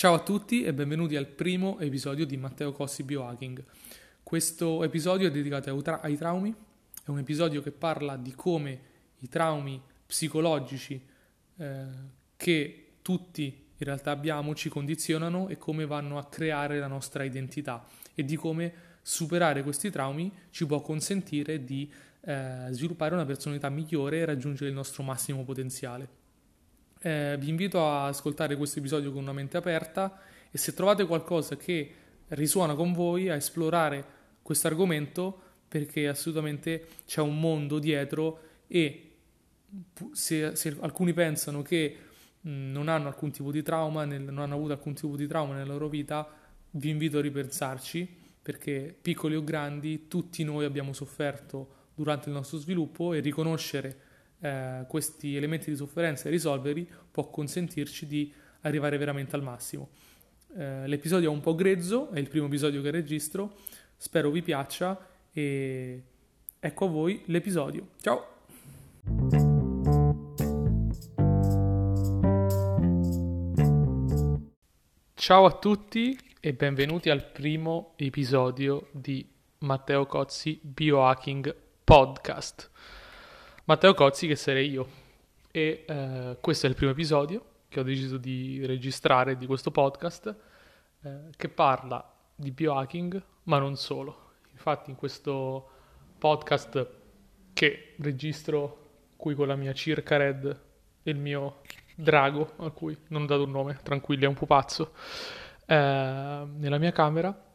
Ciao a tutti e benvenuti al primo episodio di Matteo Cossi Biohacking. Questo episodio è dedicato ai, tra- ai traumi, è un episodio che parla di come i traumi psicologici eh, che tutti in realtà abbiamo ci condizionano e come vanno a creare la nostra identità e di come superare questi traumi ci può consentire di eh, sviluppare una personalità migliore e raggiungere il nostro massimo potenziale. Eh, vi invito a ascoltare questo episodio con una mente aperta e se trovate qualcosa che risuona con voi a esplorare questo argomento perché assolutamente c'è un mondo dietro e se, se alcuni pensano che mh, non hanno alcun tipo di trauma, nel, non hanno avuto alcun tipo di trauma nella loro vita, vi invito a ripensarci perché piccoli o grandi tutti noi abbiamo sofferto durante il nostro sviluppo e riconoscere eh, questi elementi di sofferenza e risolverli può consentirci di arrivare veramente al massimo. Eh, l'episodio è un po' grezzo, è il primo episodio che registro, spero vi piaccia e ecco a voi l'episodio. Ciao! Ciao a tutti e benvenuti al primo episodio di Matteo Cozzi Biohacking Podcast. Matteo Cozzi che sarei io e eh, questo è il primo episodio che ho deciso di registrare di questo podcast eh, che parla di biohacking ma non solo. Infatti in questo podcast che registro qui con la mia circa red e il mio drago a cui non ho dato un nome, tranquilli è un pupazzo, eh, nella mia camera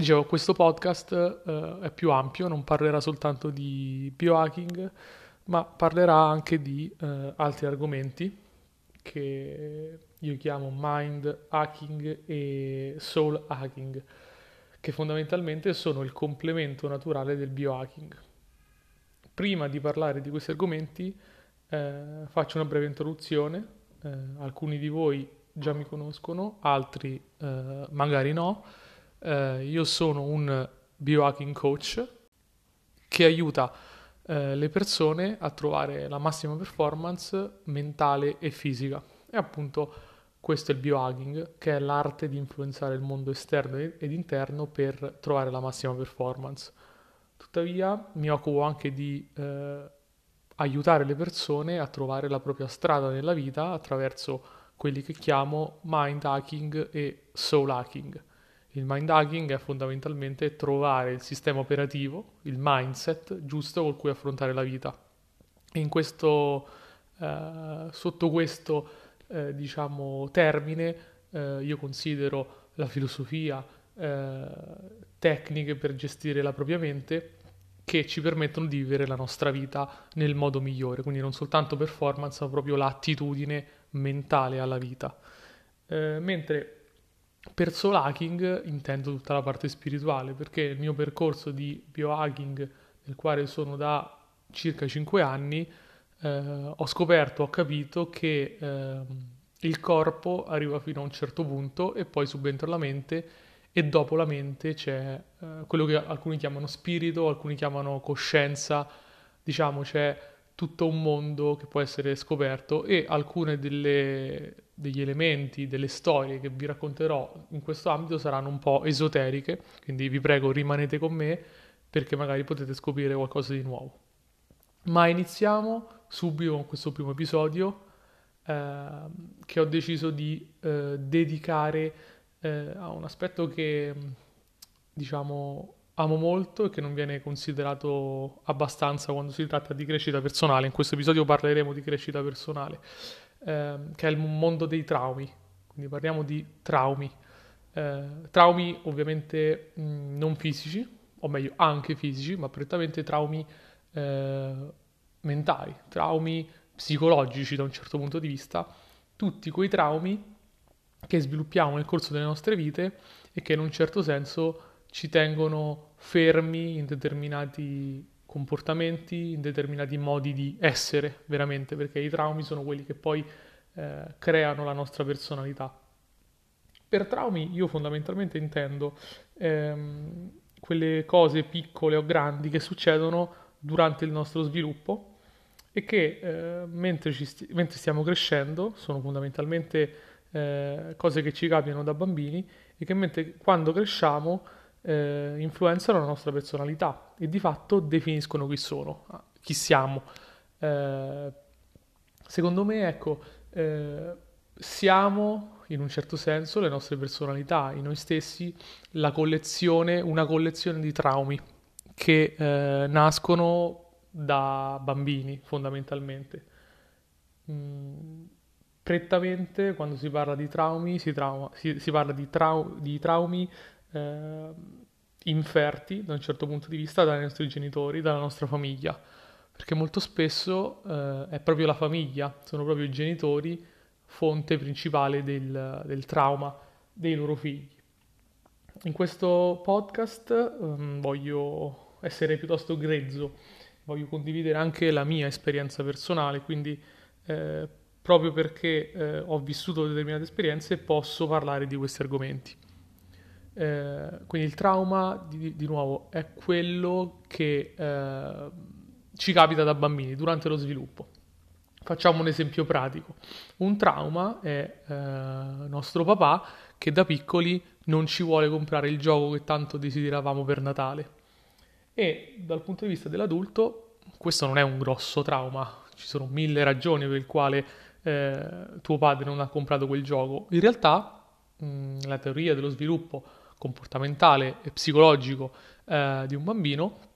Dicevo, questo podcast uh, è più ampio, non parlerà soltanto di biohacking, ma parlerà anche di uh, altri argomenti che io chiamo mind hacking e soul hacking, che fondamentalmente sono il complemento naturale del biohacking. Prima di parlare di questi argomenti eh, faccio una breve introduzione, eh, alcuni di voi già mi conoscono, altri eh, magari no. Eh, io sono un biohacking coach che aiuta eh, le persone a trovare la massima performance mentale e fisica. E appunto questo è il biohacking, che è l'arte di influenzare il mondo esterno ed interno per trovare la massima performance. Tuttavia mi occupo anche di eh, aiutare le persone a trovare la propria strada nella vita attraverso quelli che chiamo mind hacking e soul hacking. Il mind hacking è fondamentalmente trovare il sistema operativo, il mindset giusto con cui affrontare la vita. In questo, eh, sotto questo eh, diciamo, termine eh, io considero la filosofia, eh, tecniche per gestire la propria mente che ci permettono di vivere la nostra vita nel modo migliore, quindi non soltanto performance, ma proprio l'attitudine mentale alla vita. Eh, mentre per soul hacking intendo tutta la parte spirituale, perché il mio percorso di biohacking, nel quale sono da circa 5 anni, eh, ho scoperto, ho capito che eh, il corpo arriva fino a un certo punto e poi subentra la mente e dopo la mente c'è eh, quello che alcuni chiamano spirito, alcuni chiamano coscienza, diciamo c'è tutto un mondo che può essere scoperto e alcune delle, degli elementi, delle storie che vi racconterò in questo ambito saranno un po' esoteriche, quindi vi prego rimanete con me perché magari potete scoprire qualcosa di nuovo. Ma iniziamo subito con questo primo episodio eh, che ho deciso di eh, dedicare eh, a un aspetto che diciamo amo molto e che non viene considerato abbastanza quando si tratta di crescita personale. In questo episodio parleremo di crescita personale, ehm, che è il mondo dei traumi. Quindi parliamo di traumi. Eh, traumi ovviamente mh, non fisici, o meglio anche fisici, ma prettamente traumi eh, mentali, traumi psicologici da un certo punto di vista, tutti quei traumi che sviluppiamo nel corso delle nostre vite e che in un certo senso ci tengono fermi in determinati comportamenti, in determinati modi di essere veramente, perché i traumi sono quelli che poi eh, creano la nostra personalità. Per traumi io fondamentalmente intendo ehm, quelle cose piccole o grandi che succedono durante il nostro sviluppo e che eh, mentre, sti- mentre, stiamo crescendo sono fondamentalmente eh, cose che ci capitano da bambini e che mentre quando cresciamo eh, influenzano la nostra personalità e di fatto definiscono chi sono, chi siamo. Eh, secondo me, ecco, eh, siamo in un certo senso le nostre personalità, in noi stessi, la collezione, una collezione di traumi che eh, nascono da bambini fondamentalmente. Mm, prettamente quando si parla di traumi si, trauma, si, si parla di, trau, di traumi eh, inferti da un certo punto di vista dai nostri genitori, dalla nostra famiglia, perché molto spesso eh, è proprio la famiglia, sono proprio i genitori fonte principale del, del trauma dei loro figli. In questo podcast um, voglio essere piuttosto grezzo, voglio condividere anche la mia esperienza personale, quindi eh, proprio perché eh, ho vissuto determinate esperienze posso parlare di questi argomenti. Eh, quindi il trauma, di, di, nuovo, è quello che eh, ci capita da bambini durante lo sviluppo. Facciamo un esempio pratico. Un trauma è eh, nostro papà che da piccoli non ci vuole comprare il gioco che tanto desideravamo per Natale. E dal punto di vista dell'adulto, questo non è un grosso trauma, ci sono mille ragioni per le quali eh, tuo padre non ha comprato quel gioco. In realtà, mh, la teoria dello sviluppo comportamentale e psicologico eh, di un bambino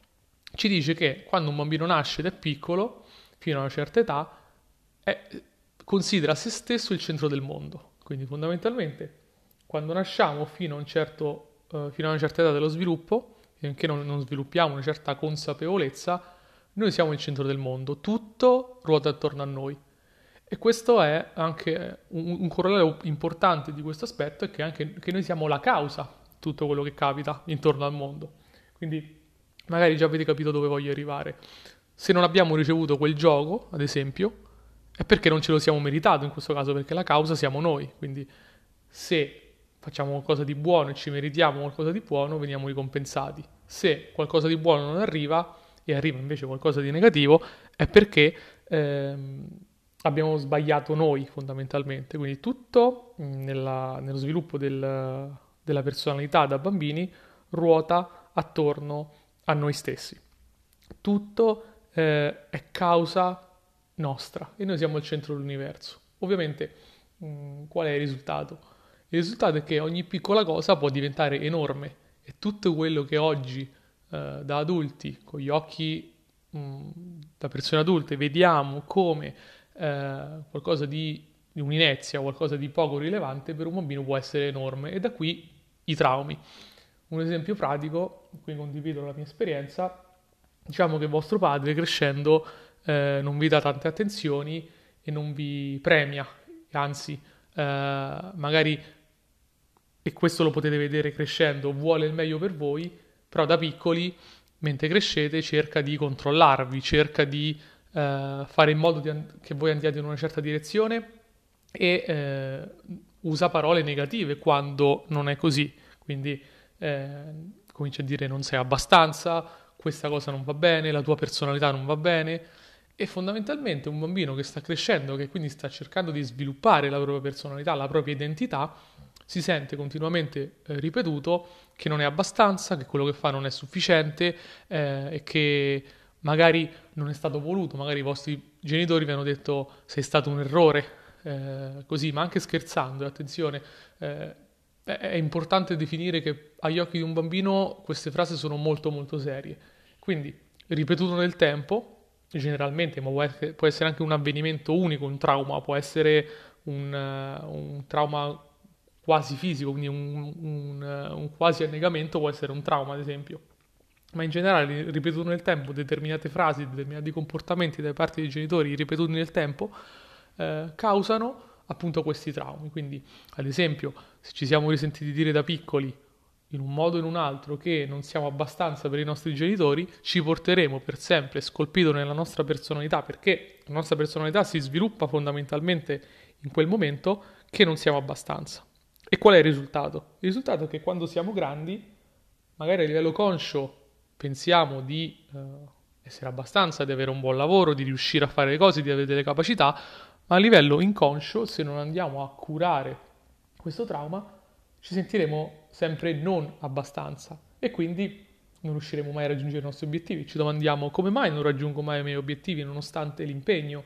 ci dice che quando un bambino nasce ed è piccolo, fino a una certa età, è, considera se stesso il centro del mondo. Quindi fondamentalmente quando nasciamo fino a, un certo, uh, fino a una certa età dello sviluppo, finché non, non sviluppiamo una certa consapevolezza, noi siamo il centro del mondo, tutto ruota attorno a noi. E questo è anche un, un corollario importante di questo aspetto, è che anche che noi siamo la causa tutto quello che capita intorno al mondo. Quindi magari già avete capito dove voglio arrivare. Se non abbiamo ricevuto quel gioco, ad esempio, è perché non ce lo siamo meritato in questo caso, perché la causa siamo noi. Quindi se facciamo qualcosa di buono e ci meritiamo qualcosa di buono, veniamo ricompensati. Se qualcosa di buono non arriva e arriva invece qualcosa di negativo, è perché ehm, abbiamo sbagliato noi fondamentalmente. Quindi tutto nella, nello sviluppo del, della personalità da bambini ruota attorno a noi stessi. Tutto eh, è causa nostra e noi siamo il centro dell'universo. Ovviamente mh, qual è il risultato? Il risultato è che ogni piccola cosa può diventare enorme e tutto quello che oggi eh, da adulti, con gli occhi mh, da persone adulte, vediamo come eh, qualcosa di, di un'inezia, qualcosa di poco rilevante, per un bambino può essere enorme e da qui i traumi. Un esempio pratico, qui condivido la mia esperienza, diciamo che vostro padre crescendo eh, non vi dà tante attenzioni e non vi premia, anzi eh, magari, e questo lo potete vedere crescendo, vuole il meglio per voi, però da piccoli, mentre crescete, cerca di controllarvi, cerca di eh, fare in modo and- che voi andiate in una certa direzione e eh, usa parole negative quando non è così, quindi eh, comincia a dire non sei abbastanza, questa cosa non va bene, la tua personalità non va bene. E fondamentalmente un bambino che sta crescendo, che quindi sta cercando di sviluppare la propria personalità, la propria identità, si sente continuamente eh, ripetuto che non è abbastanza, che quello che fa non è sufficiente eh, e che magari non è stato voluto, magari i vostri genitori vi hanno detto sei stato un errore, eh, così, ma anche scherzando, attenzione, eh, è importante definire che agli occhi di un bambino queste frasi sono molto molto serie. Quindi, ripetuto nel tempo, generalmente, ma può essere, anche un avvenimento unico, un trauma, può essere un, uh, un trauma quasi fisico, quindi un, un, uh, un, quasi annegamento può essere un trauma, ad esempio. Ma in generale, ripetuto nel tempo, determinate frasi, determinati comportamenti da parte dei genitori ripetuti nel tempo, uh, causano appunto questi traumi. Quindi, ad esempio, se ci siamo risentiti dire da piccoli in un modo o in un altro che non siamo abbastanza per i nostri genitori, ci porteremo per sempre scolpito nella nostra personalità, perché la nostra personalità si sviluppa fondamentalmente in quel momento che non siamo abbastanza. E qual è il risultato? Il risultato è che quando siamo grandi, magari a livello conscio pensiamo di eh, essere abbastanza, di avere un buon lavoro, di riuscire a fare le cose, di avere delle capacità, ma a livello inconscio, se non andiamo a curare questo trauma, ci sentiremo sempre non abbastanza e quindi non riusciremo mai a raggiungere i nostri obiettivi. Ci domandiamo come mai non raggiungo mai i miei obiettivi nonostante l'impegno,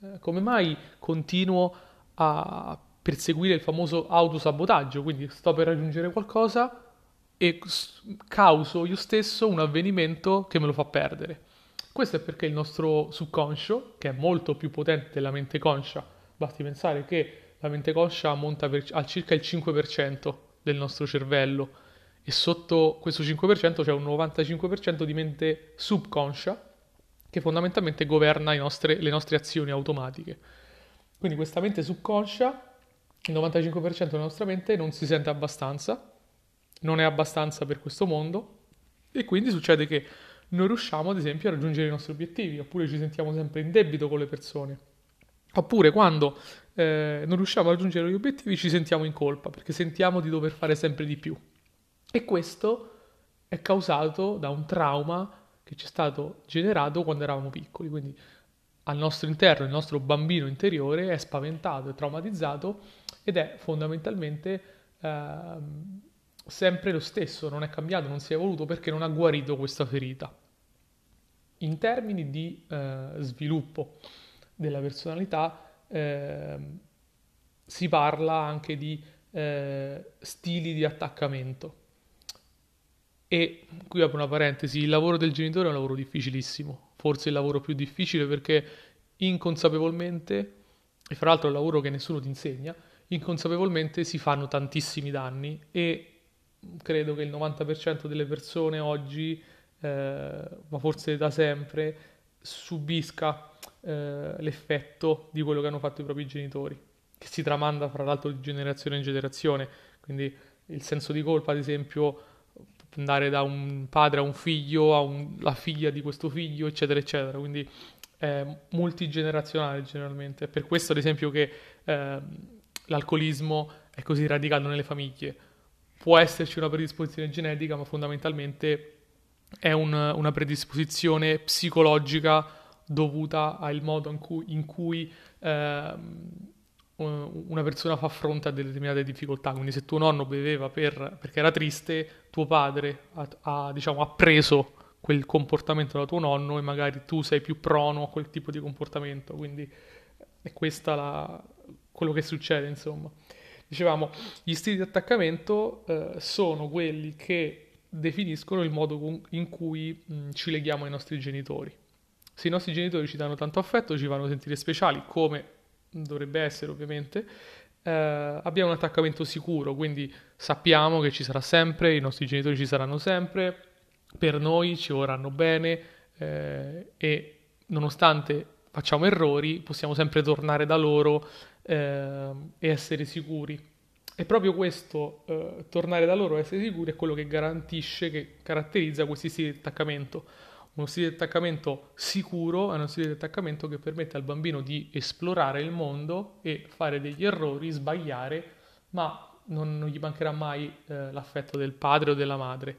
eh, come mai continuo a perseguire il famoso autosabotaggio, quindi sto per raggiungere qualcosa e causo io stesso un avvenimento che me lo fa perdere. Questo è perché il nostro subconscio, che è molto più potente della mente conscia, basti pensare che la mente conscia monta per, a circa il 5% del nostro cervello e sotto questo 5% c'è un 95% di mente subconscia che fondamentalmente governa nostre, le nostre azioni automatiche. Quindi questa mente subconscia, il 95% della nostra mente non si sente abbastanza non è abbastanza per questo mondo e quindi succede che non riusciamo ad esempio a raggiungere i nostri obiettivi oppure ci sentiamo sempre in debito con le persone. Oppure quando eh, non riusciamo a raggiungere gli obiettivi ci sentiamo in colpa perché sentiamo di dover fare sempre di più. E questo è causato da un trauma che ci è stato generato quando eravamo piccoli. Quindi al nostro interno, il nostro bambino interiore è spaventato, è traumatizzato ed è fondamentalmente eh, sempre lo stesso, non è cambiato, non si è evoluto perché non ha guarito questa ferita. In termini di eh, sviluppo della personalità eh, si parla anche di eh, stili di attaccamento. E qui apro una parentesi, il lavoro del genitore è un lavoro difficilissimo, forse il lavoro più difficile perché inconsapevolmente, e fra l'altro è un lavoro che nessuno ti insegna, inconsapevolmente si fanno tantissimi danni e credo che il 90% delle persone oggi, eh, ma forse da sempre, subisca eh, l'effetto di quello che hanno fatto i propri genitori, che si tramanda fra l'altro di generazione in generazione. Quindi il senso di colpa, ad esempio, andare da un padre a un figlio, alla figlia di questo figlio, eccetera, eccetera. Quindi è multigenerazionale generalmente. È per questo, ad esempio, che eh, l'alcolismo è così radicato nelle famiglie può esserci una predisposizione genetica, ma fondamentalmente è un, una predisposizione psicologica dovuta al modo in cui, in cui eh, una persona fa fronte a determinate difficoltà. Quindi se tuo nonno beveva per, perché era triste, tuo padre ha, ha, diciamo, ha preso quel comportamento da tuo nonno e magari tu sei più prono a quel tipo di comportamento. Quindi è questo quello che succede, insomma. Dicevamo, gli stili di attaccamento eh, sono quelli che definiscono il modo in cui mh, ci leghiamo ai nostri genitori. Se i nostri genitori ci danno tanto affetto, ci fanno sentire speciali, come dovrebbe essere ovviamente, eh, abbiamo un attaccamento sicuro, quindi sappiamo che ci sarà sempre, i nostri genitori ci saranno sempre, per noi ci vorranno bene eh, e nonostante facciamo errori possiamo sempre tornare da loro eh, e essere sicuri. E proprio questo, eh, tornare da loro e essere sicuri, è quello che garantisce, che caratterizza questi stili di attaccamento. Uno stile di attaccamento sicuro è uno stile di attaccamento che permette al bambino di esplorare il mondo e fare degli errori, sbagliare, ma non, non gli mancherà mai eh, l'affetto del padre o della madre.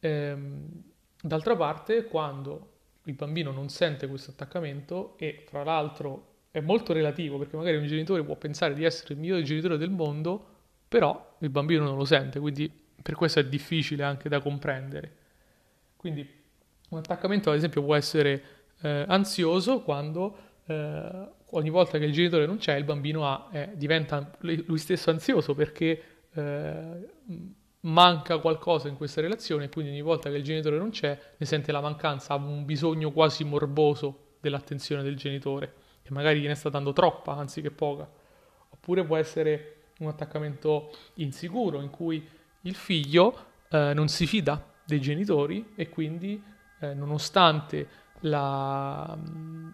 Ehm, d'altra parte, quando il bambino non sente questo attaccamento e fra l'altro è molto relativo perché magari un genitore può pensare di essere il migliore genitore del mondo, però il bambino non lo sente, quindi per questo è difficile anche da comprendere. Quindi un attaccamento ad esempio può essere eh, ansioso quando eh, ogni volta che il genitore non c'è il bambino ha, eh, diventa lui stesso ansioso perché eh, manca qualcosa in questa relazione e quindi ogni volta che il genitore non c'è ne sente la mancanza, ha un bisogno quasi morboso dell'attenzione del genitore che magari gliene sta dando troppa anziché poca. Oppure può essere un attaccamento insicuro in cui il figlio eh, non si fida dei genitori e quindi eh, nonostante la,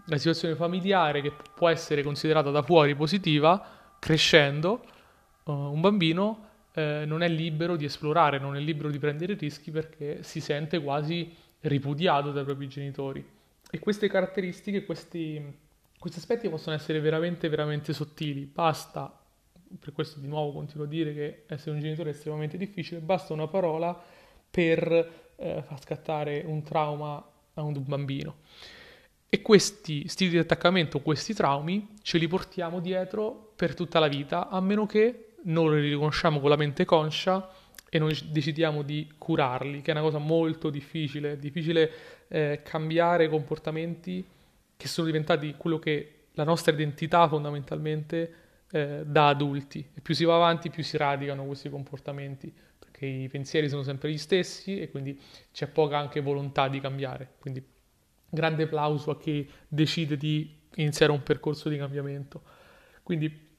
la, situazione familiare che può essere considerata da fuori positiva, crescendo uh, un bambino eh, non è libero di esplorare, non è libero di prendere rischi perché si sente quasi ripudiato dai propri genitori. E queste caratteristiche, questi, questi aspetti possono essere veramente, veramente sottili. Basta, per questo di nuovo continuo a dire che essere un genitore è estremamente difficile, basta una parola per eh, far scattare un trauma a un bambino. E questi stili di attaccamento, questi traumi, ce li portiamo dietro per tutta la vita, a meno che non li riconosciamo con la mente conscia e non decidiamo di curarli, che è una cosa molto difficile. È difficile eh, cambiare comportamenti che sono diventati quello che la nostra identità fondamentalmente eh, da adulti. E più si va avanti, più si radicano questi comportamenti, perché i pensieri sono sempre gli stessi e quindi c'è poca anche volontà di cambiare. Quindi grande applauso a chi decide di iniziare un percorso di cambiamento. Quindi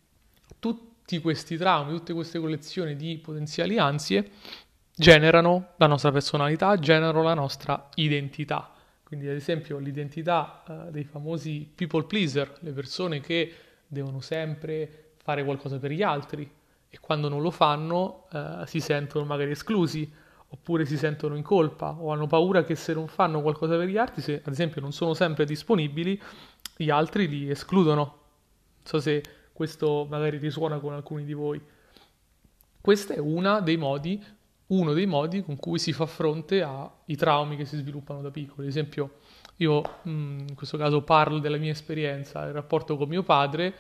tutti questi traumi, tutte queste collezioni di potenziali ansie generano la nostra personalità, generano la nostra identità. Quindi ad esempio l'identità eh, dei famosi people pleaser, le persone che devono sempre fare qualcosa per gli altri e quando non lo fanno eh, si sentono magari esclusi oppure si sentono in colpa o hanno paura che se non fanno qualcosa per gli altri, se ad esempio non sono sempre disponibili, gli altri li escludono. Non so se questo magari risuona con alcuni di voi. Questo è dei modi, uno dei modi con cui si fa fronte ai traumi che si sviluppano da piccoli. Ad esempio, io mm, in questo caso parlo della mia esperienza, il rapporto con mio padre,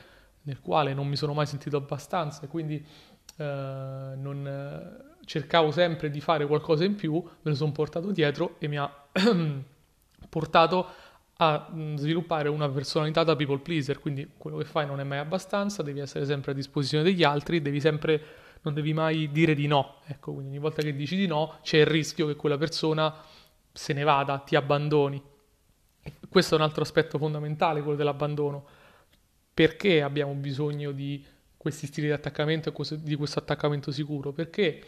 nel quale non mi sono mai sentito abbastanza, quindi eh, non cercavo sempre di fare qualcosa in più, me lo sono portato dietro e mi ha portato a mm, sviluppare una personalità da people pleaser, quindi quello che fai non è mai abbastanza, devi essere sempre a disposizione degli altri, devi sempre, non devi mai dire di no, ecco, quindi ogni volta che dici di no c'è il rischio che quella persona se ne vada, ti abbandoni. questo è un altro aspetto fondamentale, quello dell'abbandono. Perché abbiamo bisogno di questi stili di attaccamento e di questo attaccamento sicuro? Perché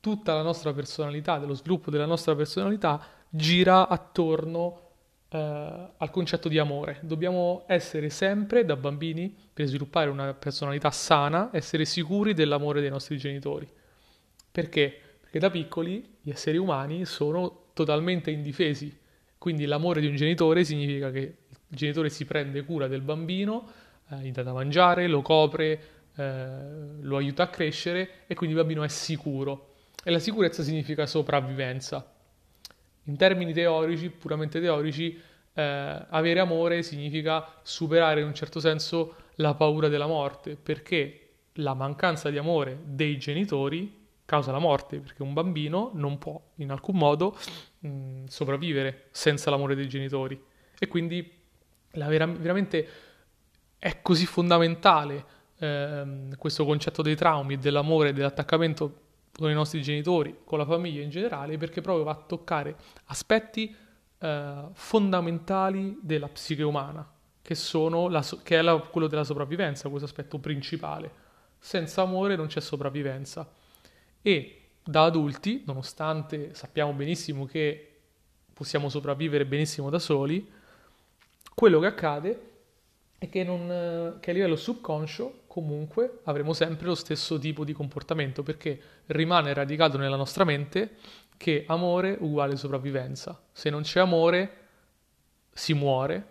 tutta la nostra personalità, dello sviluppo della nostra personalità, gira attorno eh, al concetto di amore. Dobbiamo essere sempre, da bambini, per sviluppare una personalità sana, essere sicuri dell'amore dei nostri genitori. Perché? Perché da piccoli gli esseri umani sono totalmente indifesi. Quindi l'amore di un genitore significa che il genitore si prende cura del bambino, eh, gli dà da mangiare, lo copre, eh, lo aiuta a crescere e quindi il bambino è sicuro e la sicurezza significa sopravvivenza. In termini teorici, puramente teorici, eh, avere amore significa superare in un certo senso la paura della morte, perché la mancanza di amore dei genitori causa la morte, perché un bambino non può in alcun modo mh, mm, sopravvivere senza l'amore dei genitori. E quindi la vera- veramente è così fondamentale eh, questo concetto dei traumi, dell'amore, dell'attaccamento con i nostri genitori, con la famiglia in generale, perché proprio va a toccare aspetti eh, fondamentali della psiche umana, che, la, che è la, quello della sopravvivenza, questo aspetto principale. Senza amore non c'è sopravvivenza. E da adulti, nonostante sappiamo benissimo che possiamo sopravvivere benissimo da soli, quello che accade è che, non, che a livello subconscio comunque avremo sempre lo stesso tipo di comportamento perché rimane radicato nella nostra mente che amore uguale sopravvivenza. Se non c'è amore si muore,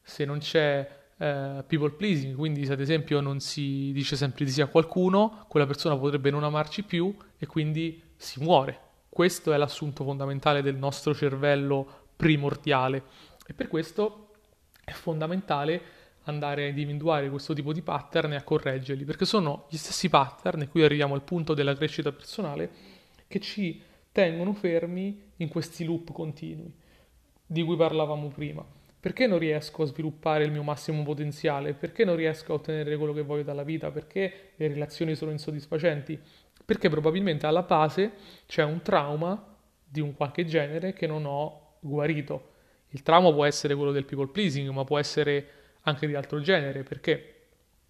se non c'è eh, people pleasing, quindi se ad esempio non si dice sempre di sì a qualcuno, quella persona potrebbe non amarci più e quindi si muore. Questo è l'assunto fondamentale del nostro cervello primordiale e per questo è fondamentale andare a individuare questo tipo di pattern e a correggerli, perché sono gli stessi pattern, e qui arriviamo al punto della crescita personale, che ci tengono fermi in questi loop continui di cui parlavamo prima. Perché non riesco a sviluppare il mio massimo potenziale? Perché non riesco a ottenere quello che voglio dalla vita? Perché le relazioni sono insoddisfacenti? Perché probabilmente alla base c'è un trauma di un qualche genere che non ho guarito. Il trauma può essere quello del people pleasing, ma può essere anche di altro genere, perché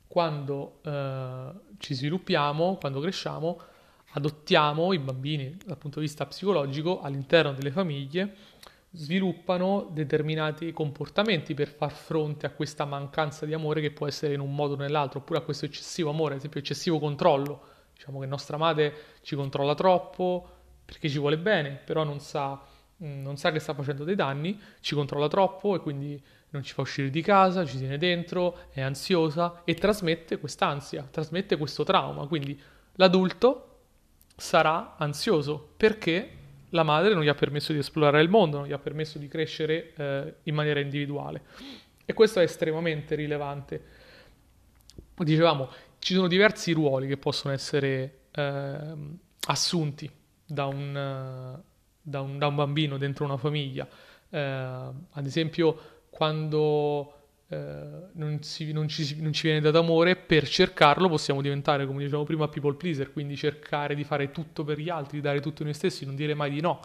quando eh, ci sviluppiamo, quando cresciamo, adottiamo i bambini dal punto di vista psicologico all'interno delle famiglie, sviluppano determinati comportamenti per far fronte a questa mancanza di amore che può essere in un modo o nell'altro, oppure a questo eccessivo amore, ad esempio eccessivo controllo. Diciamo che nostra madre ci controlla troppo perché ci vuole bene, però non sa, non sa che sta facendo dei danni, ci controlla troppo e quindi non ci fa uscire di casa, ci tiene dentro, è ansiosa e trasmette quest'ansia, trasmette questo trauma. Quindi l'adulto sarà ansioso perché la madre non gli ha permesso di esplorare il mondo, non gli ha permesso di crescere eh, in maniera individuale. E questo è estremamente rilevante. Dicevamo, ci sono diversi ruoli che possono essere eh, assunti da un, da, un, da un, bambino dentro una famiglia. Eh, ad esempio, quando eh, non, si, non, ci, non, ci, viene dato amore, per cercarlo possiamo diventare, come dicevamo prima, people pleaser, quindi cercare di fare tutto per gli altri, di dare tutto noi stessi, non dire mai di no.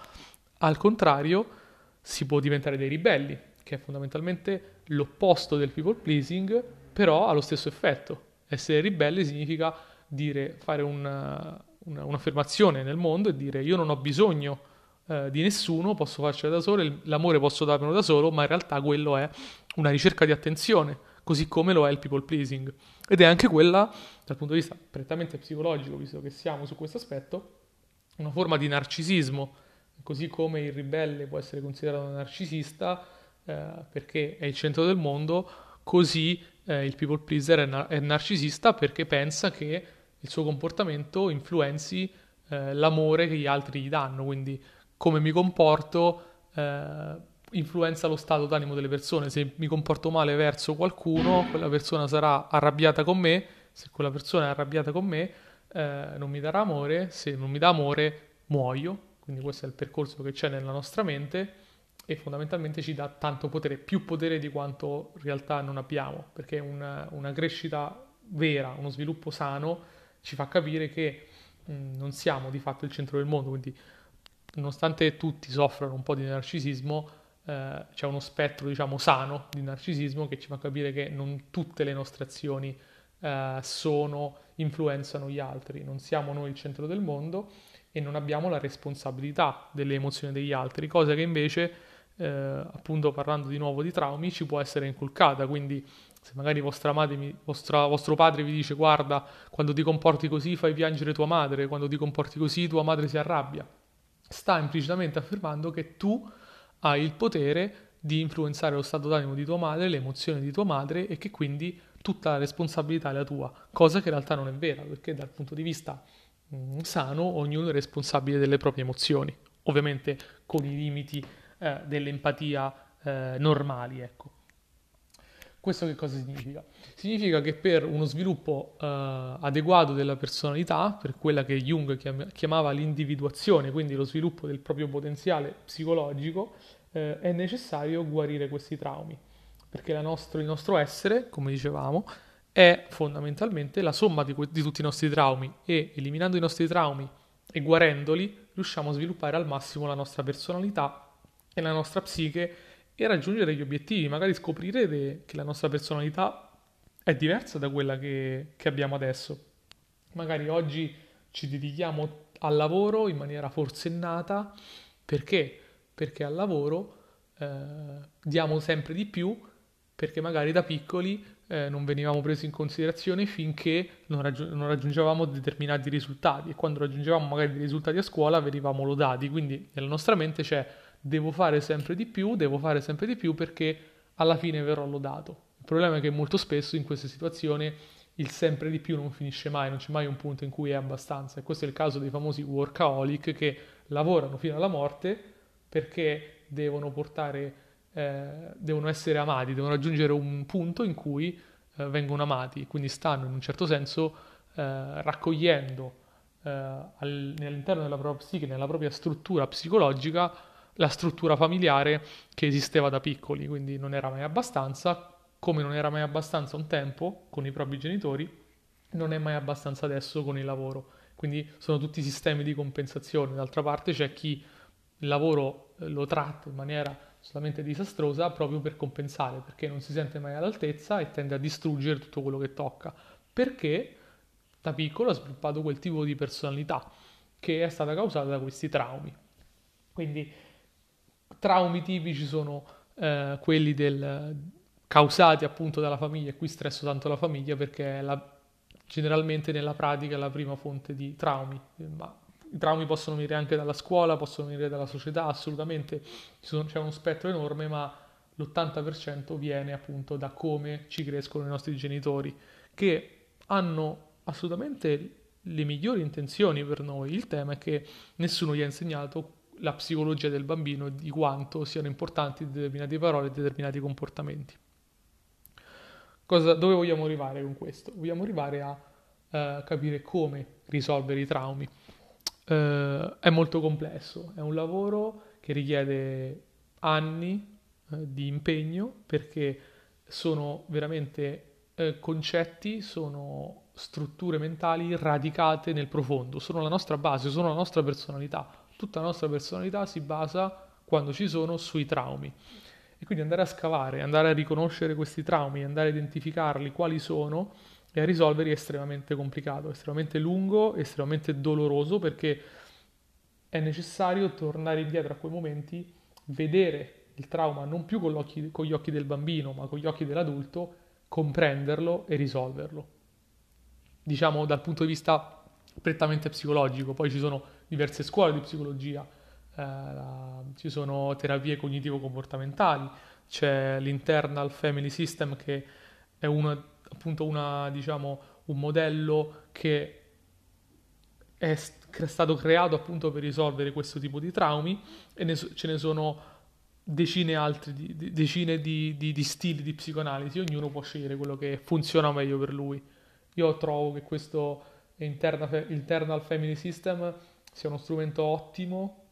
Al contrario, si può diventare dei ribelli, che è fondamentalmente l'opposto del people pleasing, però ha lo stesso effetto. Essere ribelli significa dire, fare una, una, un'affermazione nel mondo e dire io non ho bisogno eh, di nessuno, posso farcela da solo, l'amore posso darmelo da solo, ma in realtà quello è una ricerca di attenzione, così come lo è il people pleasing. Ed è anche quella, dal punto di vista prettamente psicologico, visto che siamo su questo aspetto, una forma di narcisismo, così come il ribelle può essere considerato narcisista eh, perché è il centro del mondo, così eh, il people pleaser è, nar- è, narcisista perché pensa che il suo comportamento influenzi eh, l'amore che gli altri gli danno, quindi come mi comporto eh, influenza lo stato d'animo delle persone. Se mi comporto male verso qualcuno, quella persona sarà arrabbiata con me. Se quella persona è arrabbiata con me, eh, non mi darà amore. Se non mi dà amore, muoio. Quindi questo è il percorso che c'è nella nostra mente e fondamentalmente ci dà tanto potere, più potere di quanto in realtà non abbiamo, perché una, una crescita vera, uno sviluppo sano ci fa capire che mh, non siamo di fatto il centro del mondo, quindi nonostante tutti soffrano un po' di narcisismo, eh, c'è uno spettro, diciamo, sano di narcisismo che ci fa capire che non tutte le nostre azioni eh, sono, influenzano gli altri, non siamo noi il centro del mondo e non abbiamo la responsabilità delle emozioni degli altri, cosa che invece, eh, appunto parlando di nuovo di traumi, ci può essere inculcata, quindi se magari vostra madre, vostra, vostro padre vi dice guarda, quando ti comporti così fai piangere tua madre, quando ti comporti così tua madre si arrabbia, sta implicitamente affermando che tu hai il potere di influenzare lo stato d'animo di tua madre, le emozioni di tua madre e che quindi tutta la responsabilità è la tua, cosa che in realtà non è vera, perché dal punto di vista mh, mm, sano ognuno è responsabile delle proprie emozioni, ovviamente con i limiti eh, dell'empatia eh, normali, ecco. Questo che cosa significa? Significa che per uno sviluppo eh, adeguato della personalità, per quella che Jung chiamava l'individuazione, quindi lo sviluppo del proprio potenziale psicologico, eh, è necessario guarire questi traumi, perché nostro, il nostro essere, come dicevamo, è fondamentalmente la somma di, di tutti i nostri traumi e eliminando i nostri traumi e guarendoli riusciamo a sviluppare al massimo la nostra personalità e la nostra psiche e raggiungere gli obiettivi. Magari scoprirete che la nostra personalità è diversa da quella che, che abbiamo adesso. Magari oggi ci dedichiamo al lavoro in maniera forsennata perché? Perché al lavoro eh, diamo sempre di più perché magari da piccoli eh, non venivamo presi in considerazione finché non, raggi- non, raggiungevamo determinati risultati e quando raggiungevamo magari dei risultati a scuola venivamo lodati, quindi nella nostra mente c'è devo fare sempre di più, devo fare sempre di più perché alla fine verrò lodato. Il problema è che molto spesso in queste situazioni il sempre di più non finisce mai, non c'è mai un punto in cui è abbastanza. E questo è il caso dei famosi workaholic che lavorano fino alla morte perché devono portare, eh, devono essere amati, devono raggiungere un punto in cui eh, vengono amati, quindi stanno in un certo senso eh, raccogliendo eh, al, all'interno della propria psiche, nella propria struttura psicologica, la struttura familiare che esisteva da piccoli, quindi non era mai abbastanza, come non era mai abbastanza un tempo con i propri genitori, non è mai abbastanza adesso con il lavoro. Quindi sono tutti sistemi di compensazione. D'altra parte c'è chi il lavoro eh, lo tratta in maniera assolutamente disastrosa proprio per compensare, perché non si sente mai all'altezza e tende a distruggere tutto quello che tocca, perché da piccolo ha sviluppato quel tipo di personalità che è stata causata da questi traumi. Quindi traumi tipici sono eh, quelli del, causati appunto dalla famiglia, qui stresso tanto la famiglia perché la, generalmente nella pratica è la prima fonte di traumi, ma i traumi possono venire anche dalla scuola, possono venire dalla società, assolutamente sono, c'è uno spettro enorme, ma l'80% viene appunto da come ci crescono i nostri genitori, che hanno assolutamente le migliori intenzioni per noi. Il tema è che nessuno gli ha insegnato la psicologia del bambino di quanto siano importanti determinate parole e determinati comportamenti. Cosa, dove vogliamo arrivare con questo? Vogliamo arrivare a uh, capire come risolvere i traumi. Uh, è molto complesso, è un lavoro che richiede anni uh, di impegno perché sono veramente concetti, sono strutture mentali radicate nel profondo, sono la nostra base, sono la nostra personalità. Tutta la nostra personalità si basa quando ci sono sui traumi. E quindi andare a scavare, andare a riconoscere questi traumi, andare a identificarli, quali sono, e a risolverli è estremamente complicato, estremamente lungo, estremamente doloroso perché è necessario tornare indietro a quei momenti, vedere il trauma non più con, con gli occhi del bambino, ma con gli occhi dell'adulto, comprenderlo e risolverlo. Diciamo dal punto di vista prettamente psicologico, poi ci sono diverse scuole di psicologia, eh, ci sono terapie cognitivo-comportamentali, c'è l'internal family system che è una, appunto una, diciamo, un modello che è stato creato appunto per risolvere questo tipo di traumi e ne, ce ne sono decine, altri, decine di, di, di, stili di psicoanalisi, ognuno può scegliere quello che funziona meglio per lui. Io trovo che questo internal, internal family system sia uno strumento ottimo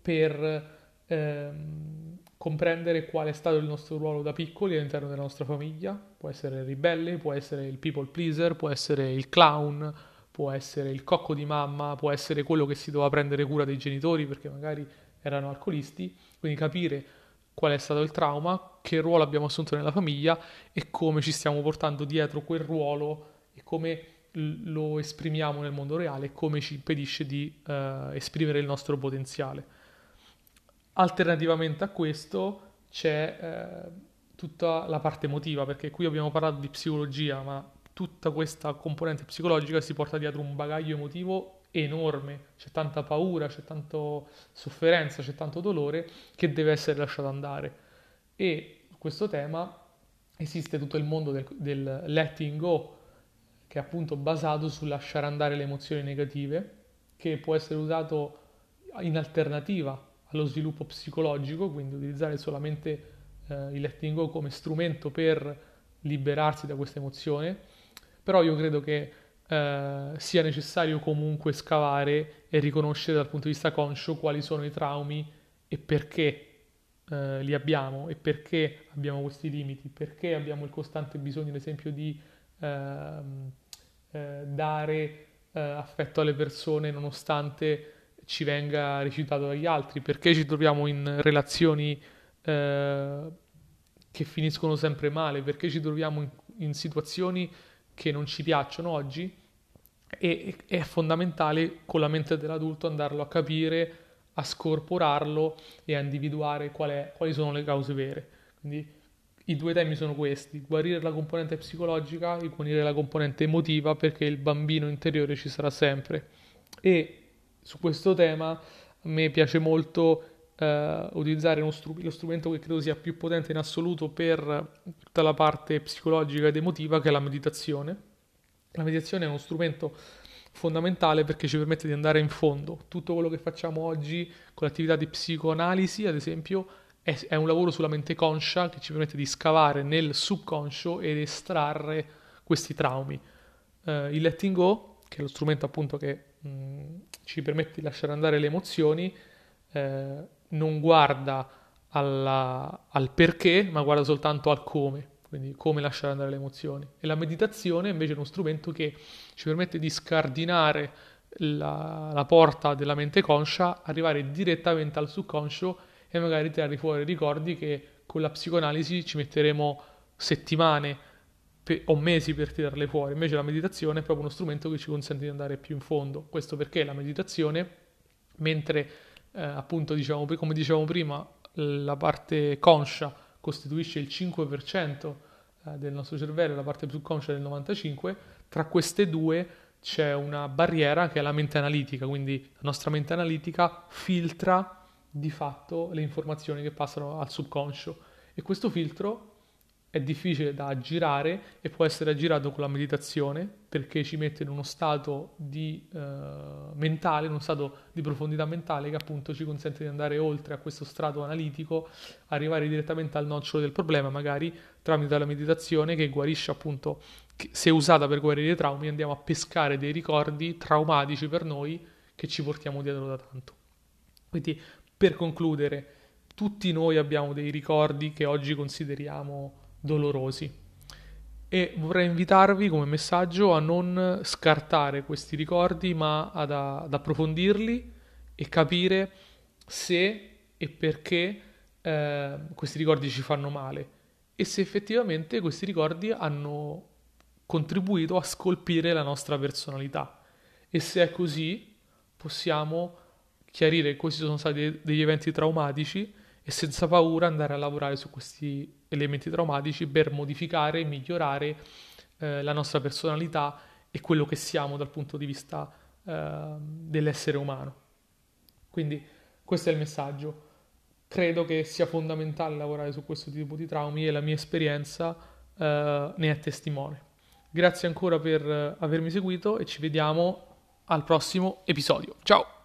per ehm, comprendere qual è stato il nostro ruolo da piccoli all'interno della nostra famiglia. Può essere il ribelle, può essere il people pleaser, può essere il clown, può essere il cocco di mamma, può essere quello che si doveva prendere cura dei genitori perché magari erano alcolisti. Quindi capire qual è stato il trauma, che ruolo abbiamo assunto nella famiglia e come ci stiamo portando dietro quel ruolo e come lo esprimiamo nel mondo reale come ci impedisce di uh, esprimere il nostro potenziale. Alternativamente a questo c'è eh, tutta la parte emotiva, perché qui abbiamo parlato di psicologia, ma tutta questa componente psicologica si porta dietro un bagaglio emotivo enorme, c'è tanta paura, c'è tanta sofferenza, c'è tanto dolore che deve essere lasciato andare. E questo tema esiste tutto il mondo del, del letting go, che è appunto basato sul lasciare andare le emozioni negative, che può essere usato in alternativa allo sviluppo psicologico, quindi utilizzare solamente eh, il letting go come strumento per liberarsi da questa emozione, però io credo che eh, sia necessario comunque scavare e riconoscere dal punto di vista conscio quali sono i traumi e perché eh, li abbiamo e perché abbiamo questi limiti, perché abbiamo il costante bisogno, ad esempio, di ehm, eh, dare eh, affetto alle persone nonostante ci venga rifiutato dagli altri, perché ci troviamo in relazioni eh, che finiscono sempre male, perché ci troviamo in, in situazioni che non ci piacciono oggi? E è fondamentale con la mente dell'adulto andarlo a capire, a scorporarlo e a individuare qual è, quali sono le cause vere. Quindi i due temi sono questi, guarire la componente psicologica e guarire la componente emotiva perché il bambino interiore ci sarà sempre. E su questo tema a me piace molto eh, utilizzare stru- lo strumento che credo sia più potente in assoluto per tutta la parte psicologica ed emotiva che è la meditazione. La meditazione è uno strumento fondamentale perché ci permette di andare in fondo. Tutto quello che facciamo oggi con l'attività di psicoanalisi, ad esempio, è, è un lavoro sulla mente conscia che ci permette di scavare nel subconscio ed estrarre questi traumi. Uh, il letting go, che è lo strumento appunto che mh, mm, ci permette di lasciare andare le emozioni, eh, non guarda alla, al perché, ma guarda soltanto al come, quindi come lasciare andare le emozioni. E la meditazione invece è uno strumento che ci permette di scardinare la, la porta della mente conscia, arrivare direttamente al subconscio e magari tirare fuori ricordi che con la psicoanalisi ci metteremo settimane pe- o mesi per tirarle fuori. Invece la meditazione è proprio uno strumento che ci consente di andare più in fondo. Questo perché la meditazione, mentre eh, appunto diciamo, come dicevamo prima, la parte conscia costituisce il 5% eh, del nostro cervello, la parte subconscia del 95%, tra queste due c'è una barriera che è la mente analitica, quindi la nostra mente analitica filtra di fatto le informazioni che passano al subconscio e questo filtro è difficile da aggirare e può essere aggirato con la meditazione perché ci mette in uno stato di, uh, mentale, in uno stato di profondità mentale che appunto ci consente di andare oltre a questo strato analitico, arrivare direttamente al nocciolo del problema, magari tramite la meditazione che guarisce appunto, se usata per guarire i traumi, andiamo a pescare dei ricordi traumatici per noi che ci portiamo dietro da tanto. Quindi per concludere, tutti noi abbiamo dei ricordi che oggi consideriamo dolorosi. E vorrei invitarvi come messaggio a non scartare questi ricordi, ma ad, ad approfondirli e capire se e perché eh, questi ricordi ci fanno male e se effettivamente questi ricordi hanno contribuito a scolpire la nostra personalità. E se è così, possiamo chiarire che questi sono stati degli eventi traumatici e senza paura andare a lavorare su questi elementi traumatici per modificare e migliorare eh, la nostra personalità e quello che siamo dal punto di vista eh, dell'essere umano. Quindi questo è il messaggio. Credo che sia fondamentale lavorare su questo tipo di traumi e la mia esperienza eh, ne è testimone. Grazie ancora per avermi seguito e ci vediamo al prossimo episodio. Ciao!